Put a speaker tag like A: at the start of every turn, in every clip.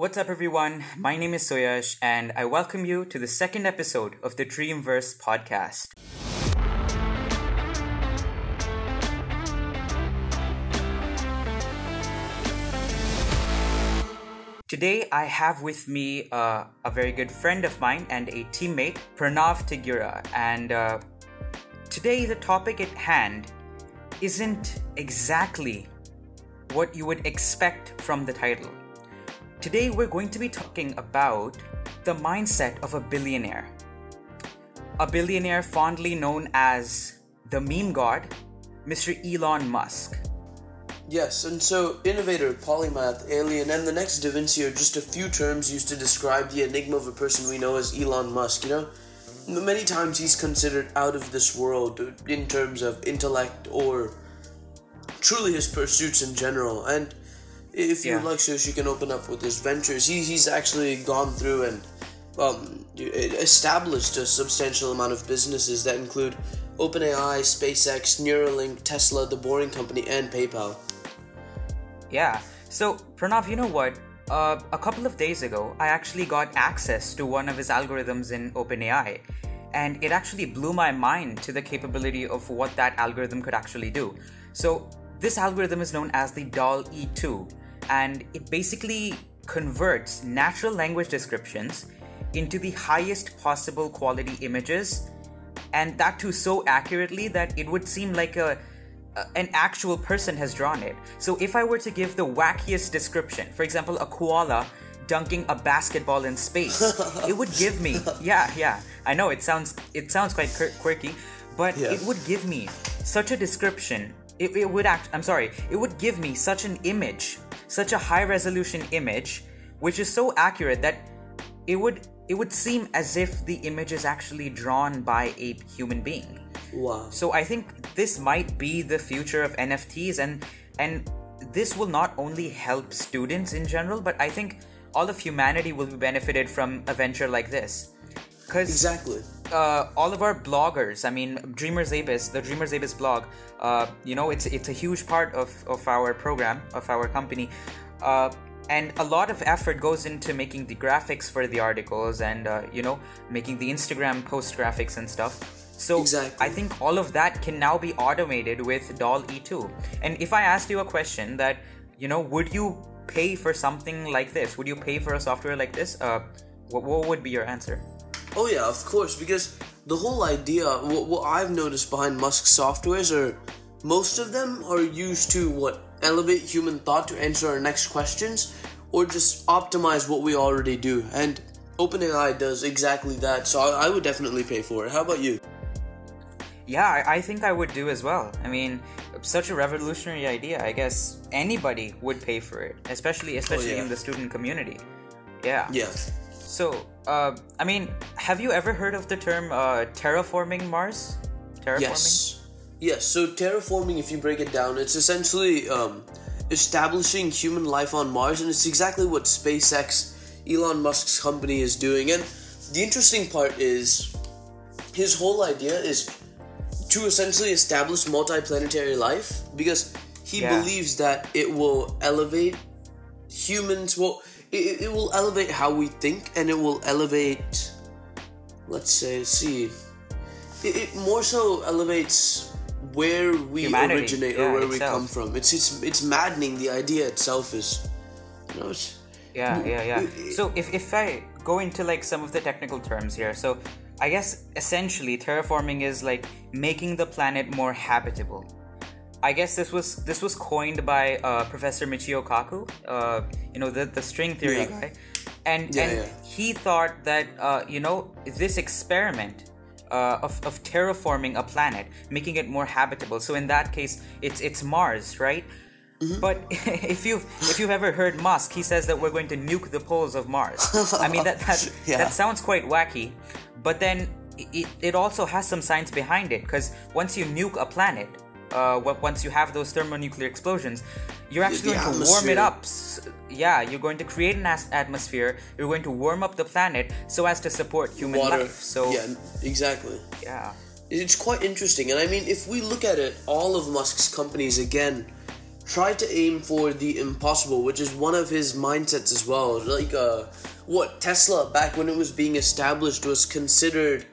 A: What's up, everyone? My name is Suyash, and I welcome you to the second episode of the Dreamverse podcast. Today, I have with me uh, a very good friend of mine and a teammate, Pranav Tigura. And uh, today, the topic at hand isn't exactly what you would expect from the title. Today, we're going to be talking about the mindset of a billionaire. A billionaire fondly known as the meme god, Mr. Elon Musk.
B: Yes, and so innovator, polymath, alien, and the next Da Vinci are just a few terms used to describe the enigma of a person we know as Elon Musk, you know? Many times he's considered out of this world uh, in terms of intellect or truly his pursuits in general. And if you yeah. like, so you can open up with his ventures. He, he's actually gone through and um, established a substantial amount of businesses that include OpenAI, SpaceX, Neuralink, Tesla, The Boring Company, and PayPal.
A: Yeah. So, Pranav, you know what? Uh, a couple of days ago, I actually got access to one of his algorithms in OpenAI, and it actually blew my mind to the capability of what that algorithm could actually do. So, this algorithm is known as the DALL-E 2, and it basically converts natural language descriptions into the highest possible quality images, and that too so accurately that it would seem like a an actual person has drawn it. So if I were to give the wackiest description, for example, a koala dunking a basketball in space, it would give me yeah, yeah. I know it sounds it sounds quite quirky, but yeah. it would give me such a description. It, it would act I'm sorry, it would give me such an image, such a high resolution image which is so accurate that it would it would seem as if the image is actually drawn by a human being.
B: Wow.
A: So I think this might be the future of NFTs and and this will not only help students in general, but I think all of humanity will be benefited from a venture like this.
B: Cause exactly.
A: Uh, all of our bloggers, I mean, Dreamers Abis, the Dreamers Abis blog, uh, you know, it's it's a huge part of, of our program, of our company. Uh, and a lot of effort goes into making the graphics for the articles and uh, you know making the instagram post graphics and stuff so
B: exactly.
A: I think all of that can now be automated with DALL-E 2. And if I asked you a question that, you know, would you pay for something like this? Would you pay for a software like this? Uh, what, what would be your answer?
B: Oh yeah, of course, because the whole idea, what, what I've noticed behind Musk's softwares are most of them are used to what elevate human thought to answer our next questions or just optimize what we already do. And OpenAI does exactly that, so I, I would definitely pay for it. How about you?
A: Yeah, I, think I would do as well. I mean, such a revolutionary idea. I guess anybody would pay for it, especially oh, especially oh, yeah. in the student community. Yeah.
B: Yes.
A: So, uh, I mean, have you ever heard of the term uh, terraforming Mars?
B: Terraforming. Yes. Yes. So terraforming, if you break it down, it's essentially um, establishing human life on Mars, and it's exactly what SpaceX, Elon Musk's company, is doing. And the interesting part is, his whole idea is to essentially establish multiplanetary life because he yeah. believes that it will elevate humans. Well, it, it will elevate how we think and it will elevate, let's say, see, it, it more so elevates where we Humanity. originate yeah, or where itself. we come from. It's it's it's maddening. The idea itself is, you know, it's,
A: yeah, yeah, yeah. So if if I go into like some of the technical terms here, so I guess essentially terraforming is like making the planet more habitable. I guess this was this was coined by uh, Professor Michio Kaku, uh, you know the the string theory yeah. guy, and yeah, and yeah. he thought that uh, you know this experiment uh, of, of terraforming a planet, making it more habitable. So in that case, it's it's Mars, right? Mm-hmm. But if you've if you've ever heard Musk, he says that we're going to nuke the poles of Mars. I mean that that, that sounds quite wacky, but then it, it also has some science behind it because once you nuke a planet, uh, once you have those thermonuclear explosions, you're actually going to warm it up. Yeah, you're going to create an atmosphere. You're going to warm up the planet so as to support human Water. life. So
B: yeah, exactly.
A: Yeah,
B: it's quite interesting. And I mean, if we look at it, all of Musk's companies again try to aim for the impossible, which is one of his mindsets as well. Like uh, what Tesla back when it was being established was considered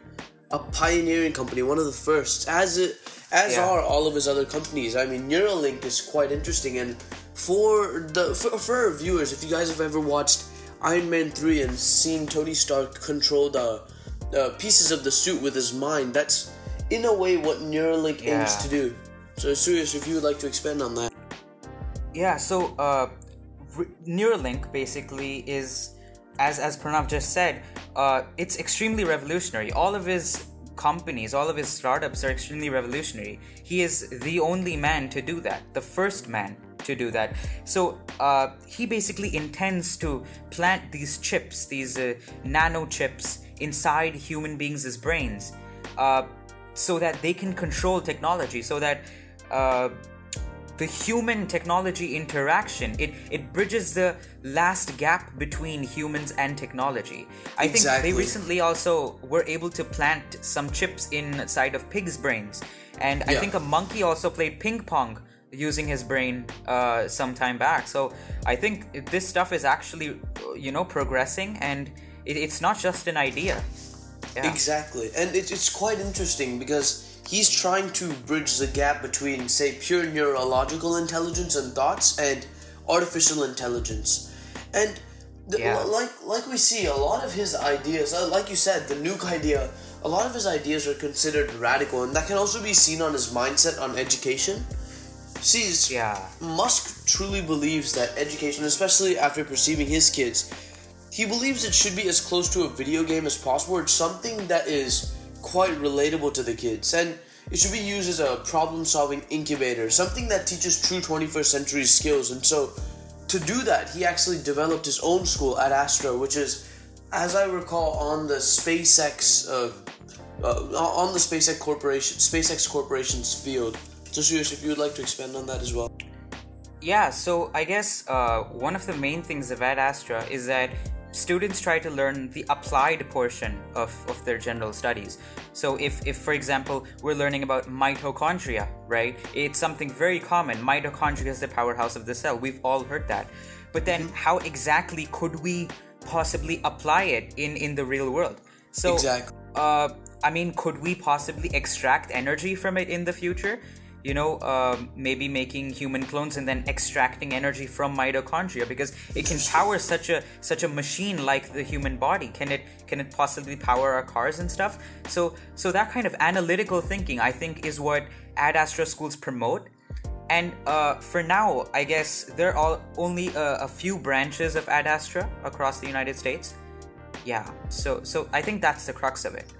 B: a pioneering company, one of the first, as it as yeah. are all of his other companies. I mean, Neuralink is quite interesting, and for the for, for our viewers, if you guys have ever watched Iron Man three and seen Tony Stark control the uh, pieces of the suit with his mind, that's in a way what Neuralink yeah. aims to do. So, Suyash, if you would like to expand on that.
A: Yeah, so uh, Neuralink basically is, as as Pranav just said, uh, it's extremely revolutionary. All of his companies, all of his startups are extremely revolutionary. He is the only man to do that, the first man to do that. So uh, he basically intends to plant these chips, these uh, nano chips, inside human beings' brains, uh, so that they can control technology, so that uh, the human technology interaction it it bridges the last gap between humans and technology i exactly. think they recently also were able to plant some chips inside of pigs brains and yeah. i think a monkey also played ping pong using his brain uh, some time back so i think this stuff is actually you know progressing and it, it's not just an idea
B: yeah. exactly and it, it's quite interesting because he's trying to bridge the gap between, say, pure neurological intelligence and thoughts and artificial intelligence. And the, yeah. like like we see, a lot of his ideas, uh, like you said, the nuke idea, a lot of his ideas are considered radical, and that can also be seen on his mindset on education. See, yeah. Musk truly believes that education, especially after perceiving his kids, he believes it should be as close to a video game as possible. It's something that is quite relatable to the kids, and it should be used as a problem solving incubator, something that teaches true 21st century skills. And so, to do that, he actually developed his own school Ad Astra, which is, as I recall, on the SpaceX. Uh, uh, on the SpaceX Corporation, SpaceX Corporation's field. So, Suyash, if you would like to expand on that as well.
A: Yeah, so I guess uh, one of the main things Ad Astra is that students try to learn the applied portion of, of their general studies. So, if, if, for example, we're learning about mitochondria, right, it's something very common. Mitochondria is the powerhouse of the cell. We've all heard that. But then, how exactly could we possibly apply it in, in the real world? So, exactly. Uh, I mean, could we possibly extract energy from it in the future? You know, um, maybe making human clones and then extracting energy from mitochondria because it can power such a such a machine like the human body. Can it can it possibly power our cars and stuff? So so that kind of analytical thinking, I think, is what Ad Astra schools promote. And uh, for now, I guess there are only a, a few branches of Ad Astra across the United States. Yeah, so so I think that's the crux of it.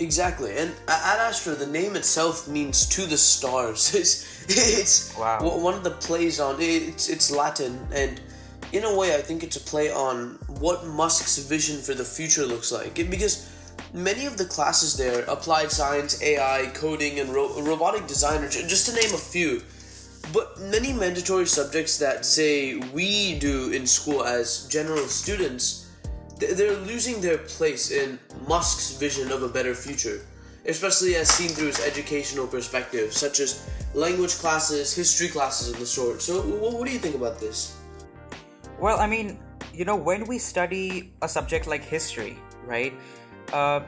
B: Exactly, and Ad Astra, the name itself means to the stars. It's, it's wow. one of the plays on it's it's Latin, and in a way, I think it's a play on what Musk's vision for the future looks like. Because many of the classes there, applied science, AI, coding, and ro- robotic design, just to name a few. But many mandatory subjects that say we do in school as general students they're losing their place in Musk's vision of a better future, especially as seen through his educational perspective, such as language classes, history classes of the sort. So, what do you think about this?
A: Well, I mean, you know, when we study a subject like history, right? Uh,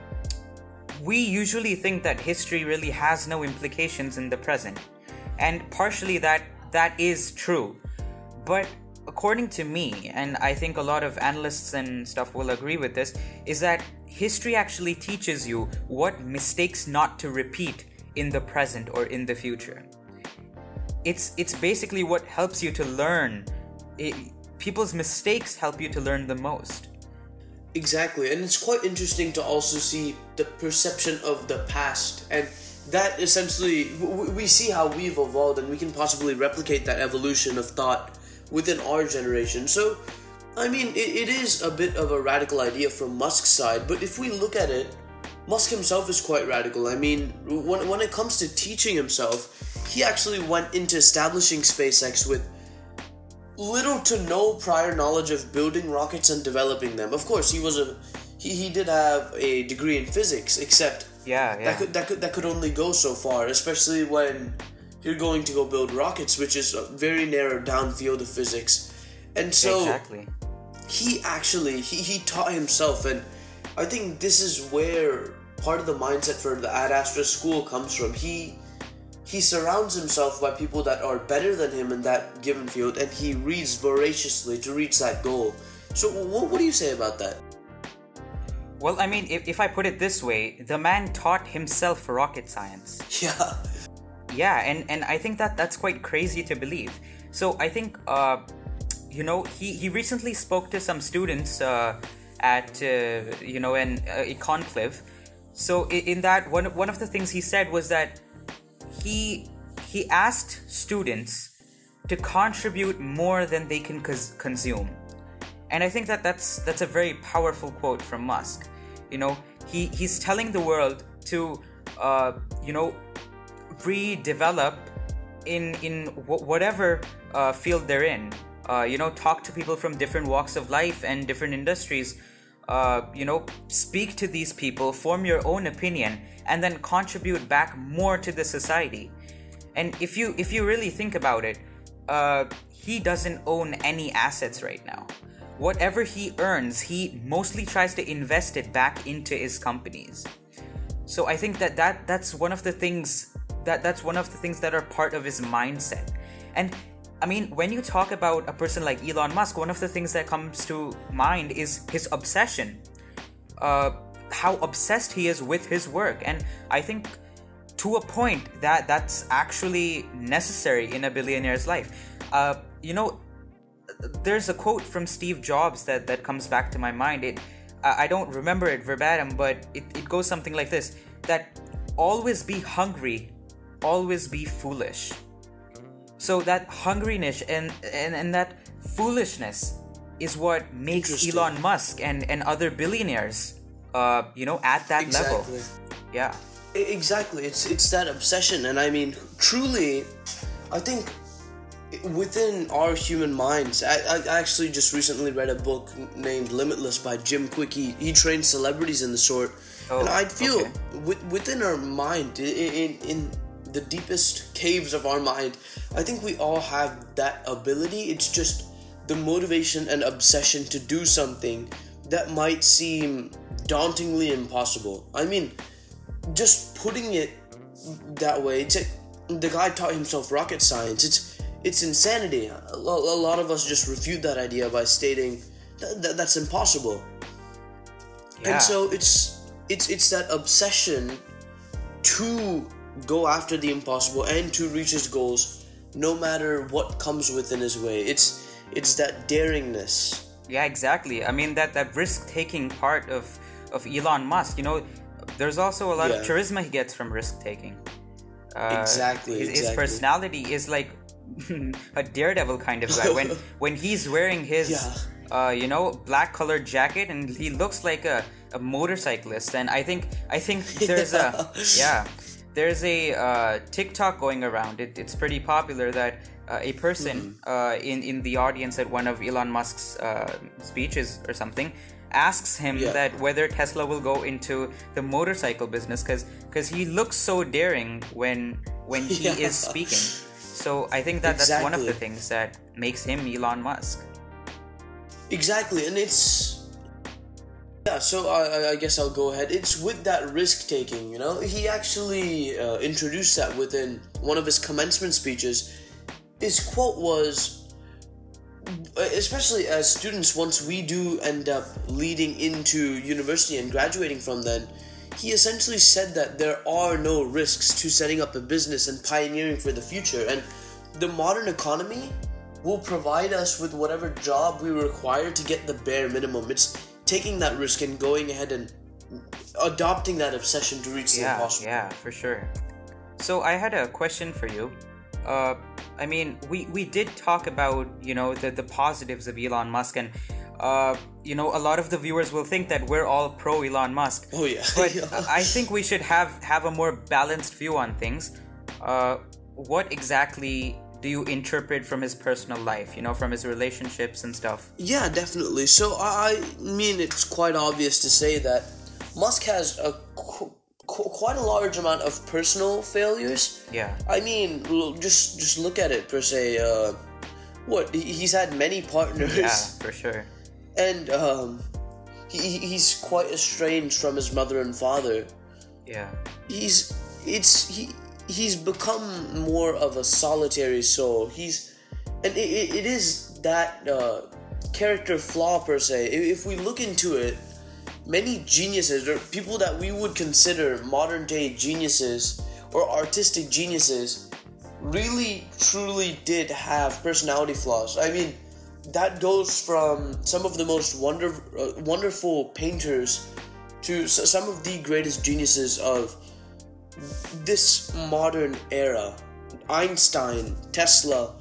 A: we usually think that history really has no implications in the present, and partially that that is true, but according to me, and I think a lot of analysts and stuff will agree with this, is that history actually teaches you what mistakes not to repeat in the present or in the future. It's it's basically what helps you to learn. It, people's mistakes help you to learn the most.
B: Exactly, and it's quite interesting to also see the perception of the past and that essentially we see how we've evolved and we can possibly replicate that evolution of thought within our generation. So, I mean, it, it is a bit of a radical idea from Musk's side, but if we look at it, Musk himself is quite radical. I mean, when, when it comes to teaching himself, he actually went into establishing SpaceX with little to no prior knowledge of building rockets and developing them. Of course, he was a he, he did have a degree in physics, except
A: yeah, yeah.
B: that could that could that could only go so far, especially when you're going to go build rockets, which is a very narrow down field of physics. And so
A: exactly.
B: he actually he, he taught himself and I think this is where part of the mindset for the Ad Astra school comes from. He he surrounds himself by people that are better than him in that given field and he reads voraciously to reach that goal. So what, what do you say about that?
A: Well, I mean, if, if I put it this way, the man taught himself rocket science.
B: Yeah.
A: Yeah, and, and I think that that's quite crazy to believe. So I think, uh, you know, he, he recently spoke to some students uh, at, uh, you know, an uh, a conclave. So in, that, one, one of the things he said was that he he asked students to contribute more than they can cons- consume and i think that that's that's a very powerful quote from musk you know he he's telling the world to uh, you know redevelop in in w- whatever uh, field they're in. Uh, you know talk to people from different walks of life and different industries. Uh, you know speak to these people form your own opinion and then contribute back more to the society. And if you if you really think about it uh, he doesn't own any assets right now. Whatever he earns he mostly tries to invest it back into his companies. So i think that, that that's one of the things that that's one of the things that are part of his mindset and I mean, when you talk about a person like Elon Musk, one of the things that comes to mind is his obsession. Uh, how obsessed he is with his work. And I think to a point that that's actually necessary in a billionaire's life. Uh, you know, there's a quote from Steve Jobs that, that comes back to my mind. It I don't remember it verbatim, but it, it goes something like this that always be hungry, always be foolish. So that hungriness and, and, and that foolishness is what makes Elon Musk and, and other billionaires, uh, you know, at that
B: exactly.
A: level. Yeah.
B: Exactly. It's it's that obsession, and I mean, truly, I think within our human minds, I, I actually just recently read a book named Limitless by Jim Kwik. He, he trains celebrities in the sort, oh, and I feel okay. with, within our mind, in, in in the deepest caves of our mind, I think we all have that ability. It's just the motivation and obsession to do something that might seem dauntingly impossible. I mean, just putting it that way, it's a, the guy taught himself rocket science. It's it's insanity. A, lot of us just refute that idea by stating that, that that's impossible. Yeah. And so it's it's it's that obsession to go after the impossible and to reach his goals no matter what comes within his way. It's it's that daringness.
A: Yeah exactly. I mean that that risk taking part of of elon musk you know there's also a lot yeah. of charisma he gets from risk taking
B: uh, exactly,
A: his,
B: exactly.
A: his personality is like a daredevil kind of guy. When when he's wearing his yeah. uh, you know black colored jacket and he looks like a, a motorcyclist. And i think i think there's yeah. a yeah there's a uh, TikTok going around. It, it's pretty popular that uh, a person mm-hmm. uh, in in the audience at one of Elon Musk's uh, speeches or something asks him yeah. that whether Tesla will go into the motorcycle business because because he looks so daring when when he yeah. is speaking. So I think that exactly. that's one of the things that makes him Elon Musk.
B: Exactly, and it's yeah, so I, I guess I'll go ahead. It's with that risk taking, you know. He actually uh, introduced that within one of his commencement speeches. His quote was, especially as students, once we do end up leading into university and graduating from then, he essentially said that there are no risks to setting up a business and pioneering for the future. And the modern economy will provide us with whatever job we require to get the bare minimum. It's taking that risk and going ahead and adopting that obsession to reach
A: yeah,
B: the impossible.
A: Yeah, for sure. So I had a question for you. Uh, I mean, we, we did talk about you know the the positives of Elon Musk, and uh, you know a lot of the viewers will think that we're all pro Elon Musk.
B: Oh yeah.
A: But I think we should have have a more balanced view on things. Uh, what exactly do you interpret from his personal life, you know, from his relationships and stuff?
B: Yeah, definitely. So I mean, it's quite obvious to say that Musk has a qu- qu- quite a large amount of personal failures.
A: Yeah.
B: I mean, l- just just look at it per se. Uh, what he's had many partners,
A: Yeah, for sure.
B: and um, he- he's quite estranged from his mother and father.
A: Yeah.
B: He's it's he he's become more of a solitary soul. He's and it, it, is that uh, character flaw per se. If, we look into it, many geniuses or people that we would consider modern day geniuses or artistic geniuses really truly did have personality flaws. I mean, that goes from some of the most wonder, uh, wonderful painters to some of the greatest geniuses of this modern era. Einstein, Tesla,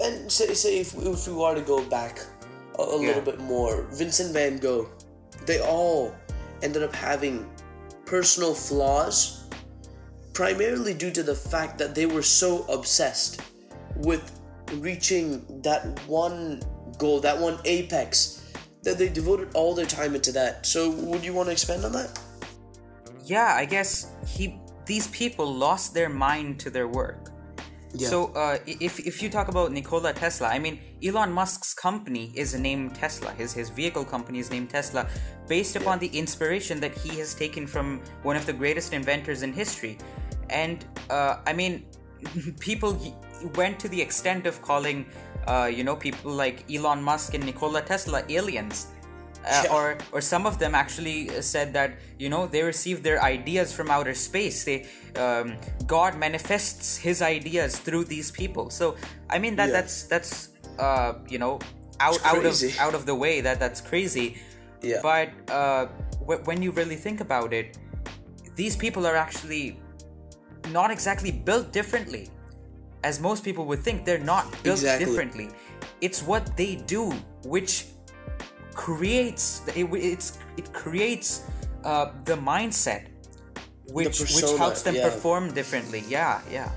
B: and say, say if, if we were to go back a, a
A: Yeah.
B: little bit more, Vincent van Gogh, they all ended up having personal flaws primarily due to the fact that they were so obsessed with reaching that one goal, that one apex, that they devoted all their time into that. So, would you want to expand on that?
A: Yeah, I guess he these people lost their mind to their work.
B: Yeah.
A: So uh, if if you talk about Nikola Tesla, I mean Elon Musk's company is named Tesla. His his vehicle company is named Tesla, based upon the inspiration that he has taken from one of the greatest inventors in history. And uh, I mean, people went to the extent of calling, uh, you know, people like Elon Musk and Nikola Tesla aliens. Uh,
B: Yeah.
A: or or some of them actually uh, said that you know they received their ideas from outer space they um, god manifests his ideas through these people so i mean that
B: Yeah.
A: that's that's uh, you know out out of out of the way that that's crazy
B: Yeah.
A: but uh, w- when you really think about it these people are actually not exactly built differently as most people would think they're not built
B: Exactly.
A: differently it's what they do which creates it, it's it creates uh, the mindset which which
B: persona,
A: helps them
B: yeah.
A: perform differently yeah yeah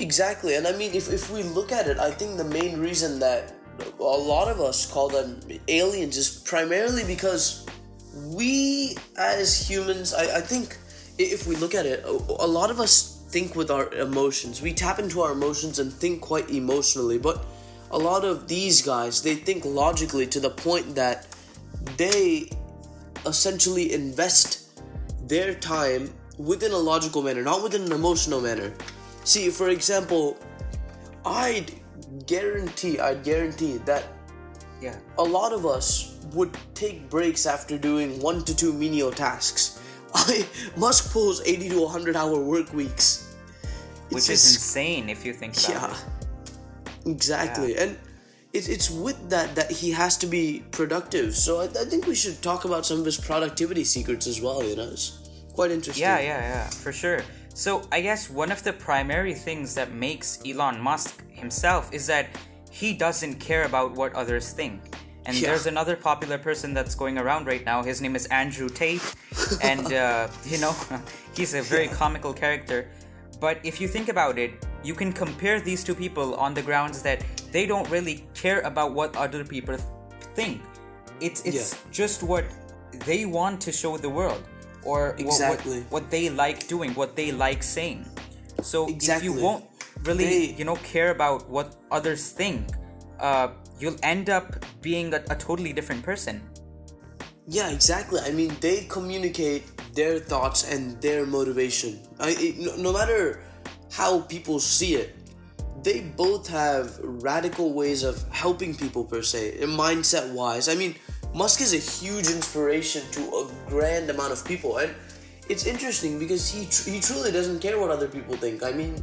B: Exactly, and I mean, if, if we look at it, I think the main reason that a lot of us call them aliens is primarily because we, as humans, I, I think if we look at it, a, a lot of us think with our emotions. We tap into our emotions and think quite emotionally, but a lot of these guys, they think logically to the point that they essentially invest their time within a logical manner, not within an emotional manner. See, for example, I'd guarantee, I'd guarantee that
A: yeah
B: a lot of us would take breaks after doing one to two menial tasks. I Musk pulls 80 to 100 hour work weeks.
A: which
B: It's
A: is
B: just-
A: insane if you think about
B: yeah,
A: it
B: exactly. And it's, it's with that that he has to be productive. So I, I think we should talk about some of his productivity secrets as well, you know? It's quite interesting.
A: Yeah, yeah, yeah, for sure. So I guess one of the primary things that makes Elon Musk himself is that he doesn't care about what others think. And
B: Yeah.
A: there's another popular person that's going around right now. His name is Andrew Tate, and uh, you know he's a very comical character. But if you think about it, you can compare these two people on the grounds that they don't really care about what other people think. It's it's
B: Yeah.
A: just what they want to show the world, or
B: Exactly.
A: what, what they like doing, what they like saying. So
B: Exactly.
A: if you won't really,
B: They-
A: you know, care about what others think, uh, you'll end up being a, a totally different person.
B: Yeah, exactly. I mean, they communicate their thoughts and their motivation. I, it, no, no matter how people see it, they both have radical ways of helping people per se, mindset wise. I mean, Musk is a huge inspiration to a grand amount of people, and it's interesting because he tr- he truly doesn't care what other people think. I mean,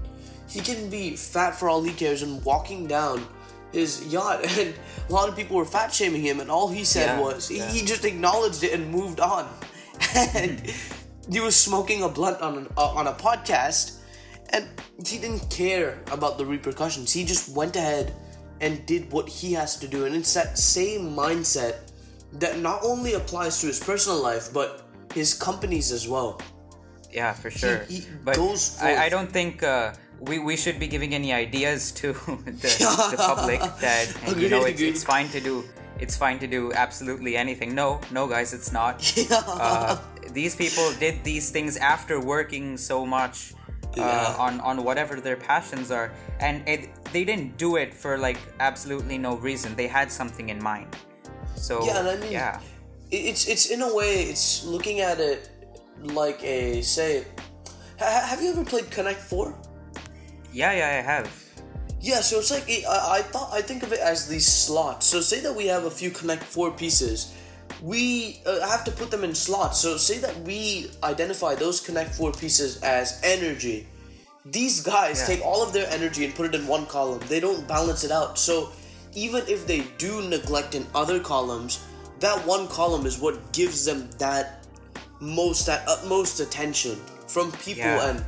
B: he can be fat for all he cares and walking down his yacht, and a lot of people were fat shaming him, and all he said
A: Yeah,
B: was he,
A: yeah.
B: he just acknowledged it and moved on, and he was smoking a blunt on an, uh, on a podcast, and he didn't care about the repercussions. He just went ahead and did what he has to do, and it's that same mindset that not only applies to his personal life but his companies as well.
A: Yeah, for sure.
B: he
A: but
B: goes
A: I, I don't think uh, we, we should be giving any ideas to the, the public that you know it's, it's fine to do it's fine to do absolutely anything. No, no, guys, it's not. Uh, these people did these things after working so much uh, on on whatever their passions are, and it, they didn't do it for like absolutely no reason. They had something in mind. So
B: Yeah, and I mean,
A: yeah,
B: it's it's in a way it's looking at it like a say. Ha- have you ever played Connect Four?
A: yeah, yeah, I have.
B: Yeah, so it's like I, I thought I think of it as these slots. So say that we have a few Connect Four pieces, we uh, have to put them in slots. So say that we identify those Connect Four pieces as energy. These guys
A: Yeah.
B: take all of their energy and put it in one column. They don't balance it out. So even if they do neglect in other columns, that one column is what gives them that most that utmost attention from people
A: Yeah.
B: and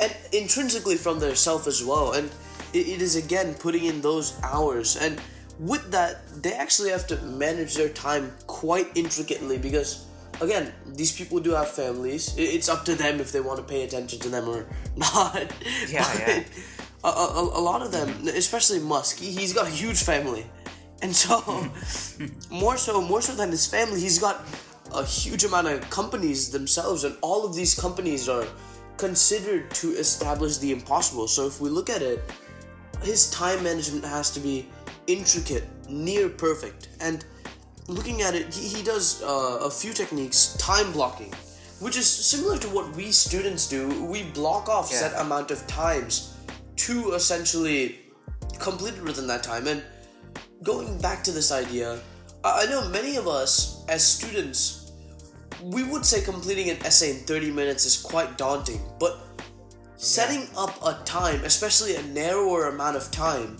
B: and intrinsically from their self as well and it, it is again putting in those hours and with that they actually have to manage their time quite intricately because again these people do have families. It's up to them if they want to pay attention to them or not.
A: Yeah, yeah.
B: A, a, a lot of them especially musk he's got a huge family. And so more so more so than his family he's got a huge amount of companies themselves. And all of these companies are considered to establish the impossible. So if we look at it his time management has to be intricate near perfect. And looking at it he, he does uh, a few techniques time blocking which is similar to what we students do. We block off
A: Yeah.
B: set amount of times to essentially complete it within that time. And going back to this idea, I I know many of us as students, we would say completing an essay in 30 minutes is quite daunting, but setting up a time, especially a narrower amount of time,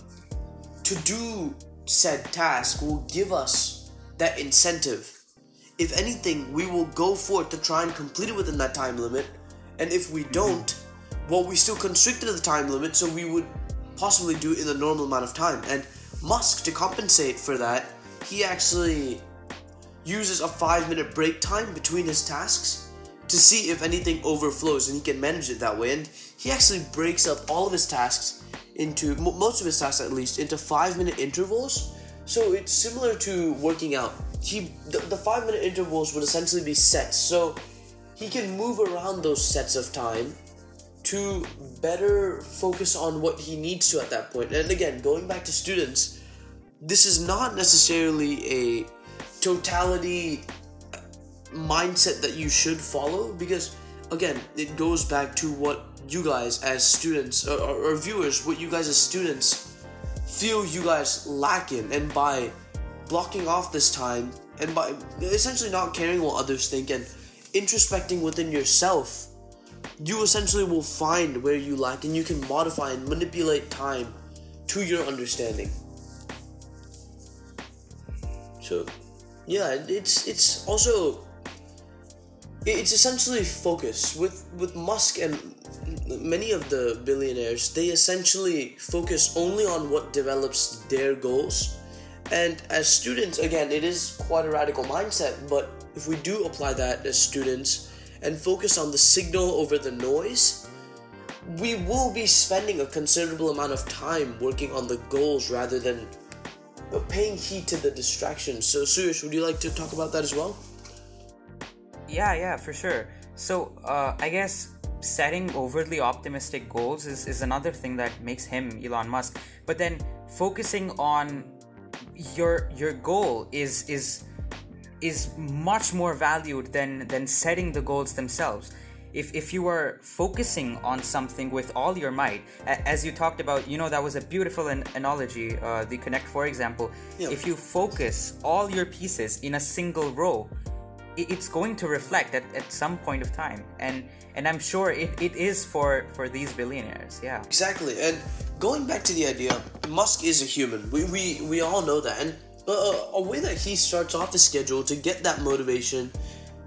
B: to do said task will give us that incentive. If anything, we will go forth to try and complete it within that time limit, and if we mm-hmm. don't, well, we still constricted to the time limit, so we would possibly do it in the normal amount of time. And Musk, to compensate for that, he actually uses a five minute break time between his tasks to see if anything overflows and he can manage it that way. And he actually breaks up all of his tasks into, mo- most of his tasks at least, into five minute intervals. So it's similar to working out. He, the, the five minute intervals would essentially be sets. So he can move around those sets of time to better focus on what he needs to at that point. And again, going back to students, this is not necessarily a totality mindset that you should follow because again, it goes back to what you guys as students or, or, or viewers, what you guys as students feel you guys lacking, and by blocking off this time and by essentially not caring what others think and introspecting within yourself you essentially will find where you lack and you can modify and manipulate time to your understanding. So, yeah, it's it's also it's essentially focus with with Musk and many of the billionaires. They essentially focus only on what develops their goals. And as students, again, it is quite a radical mindset. But if we do apply that as students and focus on the signal over the noise, we will be spending a considerable amount of time working on the goals rather than paying heed to the distractions. So, Suyash, would you like to talk about that as well?
A: Yeah, yeah, for sure. So, uh, I guess setting overly optimistic goals is, is another thing that makes him Elon Musk. But then focusing on your your goal is is is much more valued than than setting the goals themselves. If if you are focusing on something with all your might, as you talked about, you know that was a beautiful an- analogy. Uh, the Connect Four example.
B: Yeah.
A: If you focus all your pieces in a single row, it's going to reflect at, at some point of time. And and i'm sure it, it is for for these billionaires yeah.
B: Exactly, and going back to the idea, Musk is a human. We we, we all know that, and uh, a way that he starts off the schedule to get that motivation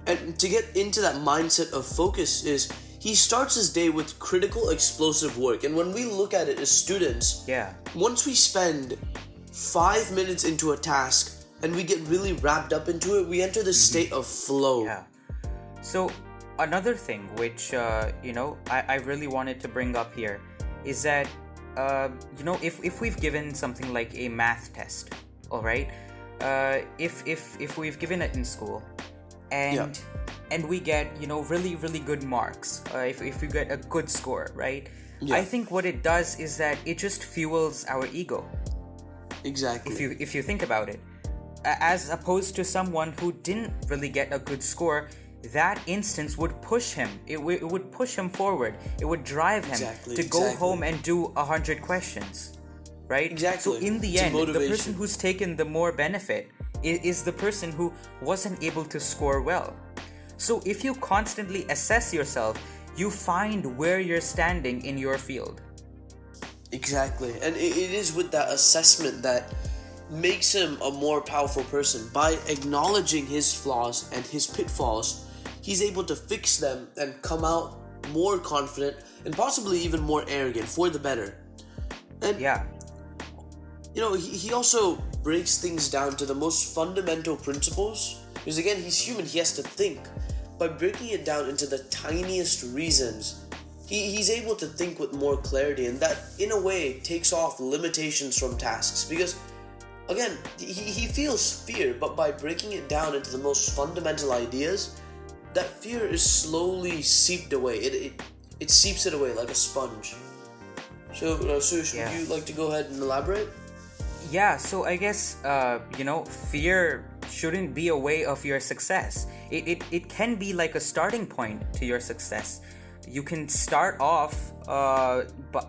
B: and to get into that mindset of focus is he starts his day with critical explosive work. And when we look at it as students,
A: yeah.
B: once we spend five minutes into a task and we get really wrapped up into it, we enter the state of flow.
A: yeah so another thing which uh, you know I, I really wanted to bring up here is that uh, you know if, if we've given something like a math test all right uh, if if if we've given it in school and and we get you know really really good marks uh, if, if we get a good score right
B: Yeah.
A: i think what it does is that it just fuels our ego
B: Exactly.
A: if you if you think about it as opposed to someone who didn't really get a good score that instance would push him it, w- it would push him forward it would drive him
B: Exactly,
A: to go
B: exactly.
A: home and do a hundred questions right
B: Exactly.
A: so in the
B: It's
A: end the person who's taken the more benefit i- is the person who wasn't able to score well so if you constantly assess yourself you find where you're standing in your field
B: Exactly. And it, it is with that assessment that makes him a more powerful person. By acknowledging his flaws and his pitfalls, he's able to fix them and come out more confident and possibly even more arrogant for the better. And
A: yeah
B: you know, he, he also breaks things down to the most fundamental principles. Because again, he's human, he has to think. By breaking it down into the tiniest reasons, he, he's able to think with more clarity, and that, in a way, takes off limitations from tasks. Because, again, he, he feels fear, but by breaking it down into the most fundamental ideas, that fear is slowly seeped away. It, it, it seeps it away like a sponge. So, uh, Sush,
A: Yeah.
B: would you like to go ahead and elaborate?
A: Yeah, so I guess uh, you know, fear shouldn't be a way of your success. It, it it can be like a starting point to your success. You can start off uh,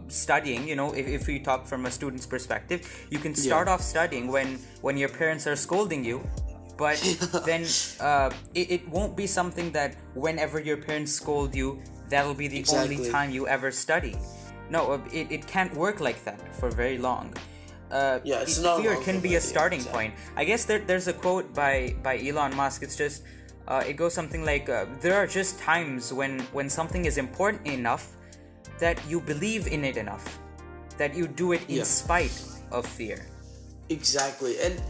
A: studying. You know, if, if we talk from a student's perspective, you can start off studying when when your parents are scolding you. But then uh, it, it won't be something that whenever your parents scold you, that'll be the only time you ever study. No, uh, it, it can't work like that for very long. Uh,
B: Yeah, it's
A: it-
B: not
A: fear can be a starting
B: exactly.
A: point. I guess there, there's a quote by by Elon Musk. It's just uh, it goes something like, uh, "There are just times when when something is important enough that you believe in it enough, that you do it in
B: Yeah.
A: spite of fear."
B: Exactly. And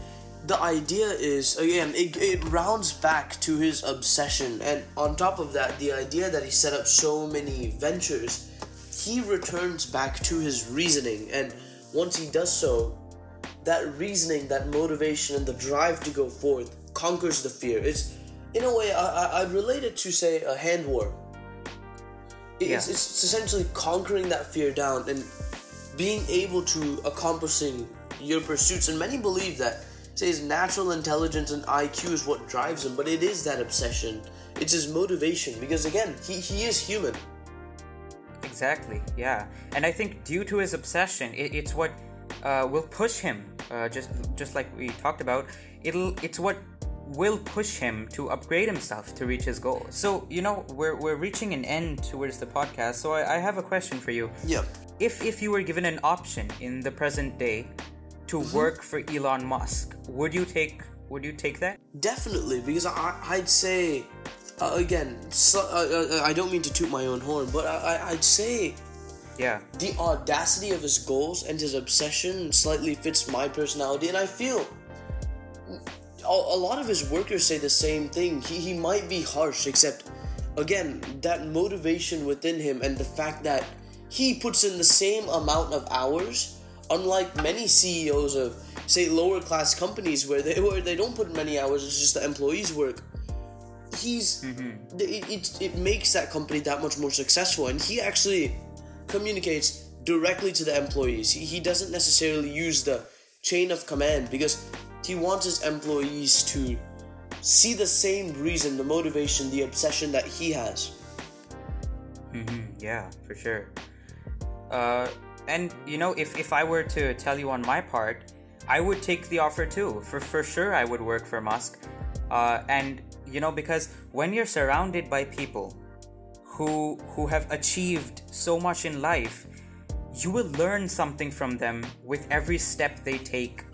B: the idea is, again, it, it rounds back to his obsession. And on top of that, the idea that he set up so many ventures, he returns back to his reasoning. And once he does so, that reasoning, that motivation, and the drive to go forth conquers the fear. It's, in a way, I, I, I relate it to, say, a hand war. It's,
A: Yeah.
B: it's, essentially conquering that fear down and being able to accomplishing your pursuits. And many believe that, say, his natural intelligence and IQ is what drives him, but it is that obsession. It's his motivation because, again, he, he is human.
A: Exactly. Yeah, and I think due to his obsession, it, it's what uh, will push him. Uh, just just like we talked about, it'll it's what will push him to upgrade himself to reach his goals. So you know we're we're reaching an end towards the podcast. So I, I have a question for you.
B: Yeah.
A: If if you were given an option in the present day to work for Elon Musk, would you take would you take that?
B: Definitely, because I, I'd say, uh, again, so, uh, uh, I don't mean to toot my own horn, but I, I- I'd say
A: Yeah.
B: the audacity of his goals and his obsession slightly fits my personality, and I feel a, lot of his workers say the same thing. He, he might be harsh, except, again, that motivation within him and the fact that he puts in the same amount of hours, unlike many CEOs of, say, lower class companies where they where they don't put in many hours, it's just the employees work. He's mm-hmm. it, it, it makes that company that much more successful, and he actually communicates directly to the employees. He, he doesn't necessarily use the chain of command because he wants his employees to see the same reason, the motivation, the obsession that he has.
A: Mm-hmm. Yeah, for sure. Uh, and you know, if if I were to tell you on my part, I would take the offer too. For for sure, I would work for Musk. Uh, and you know, because when you're surrounded by people who who have achieved so much in life, you will learn something from them with every step they take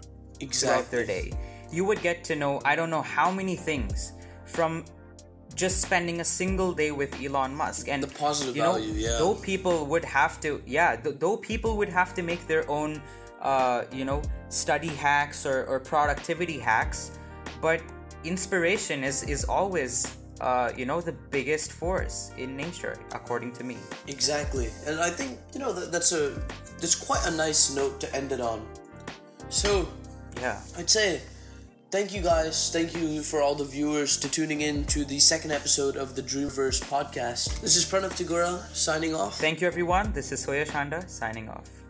A: throughout their day. You would get to know I don't know how many things from just spending a single day with Elon Musk and
B: The positive
A: you know,
B: value, yeah.
A: Though people would have to, yeah, th- though people would have to make their own, uh, you know, study hacks or, or productivity hacks, but inspiration is is always, uh, you know, the biggest force in nature, according to me.
B: Exactly, and I think you know that, that's a that's quite a nice note to end it on. So
A: Yeah.
B: I'd say thank you guys. Thank you for all the viewers to tuning in to the second episode of the Dreamverse podcast. This is Pranav Tigura signing off.
A: Thank you, everyone. This is Suyash Handa signing off.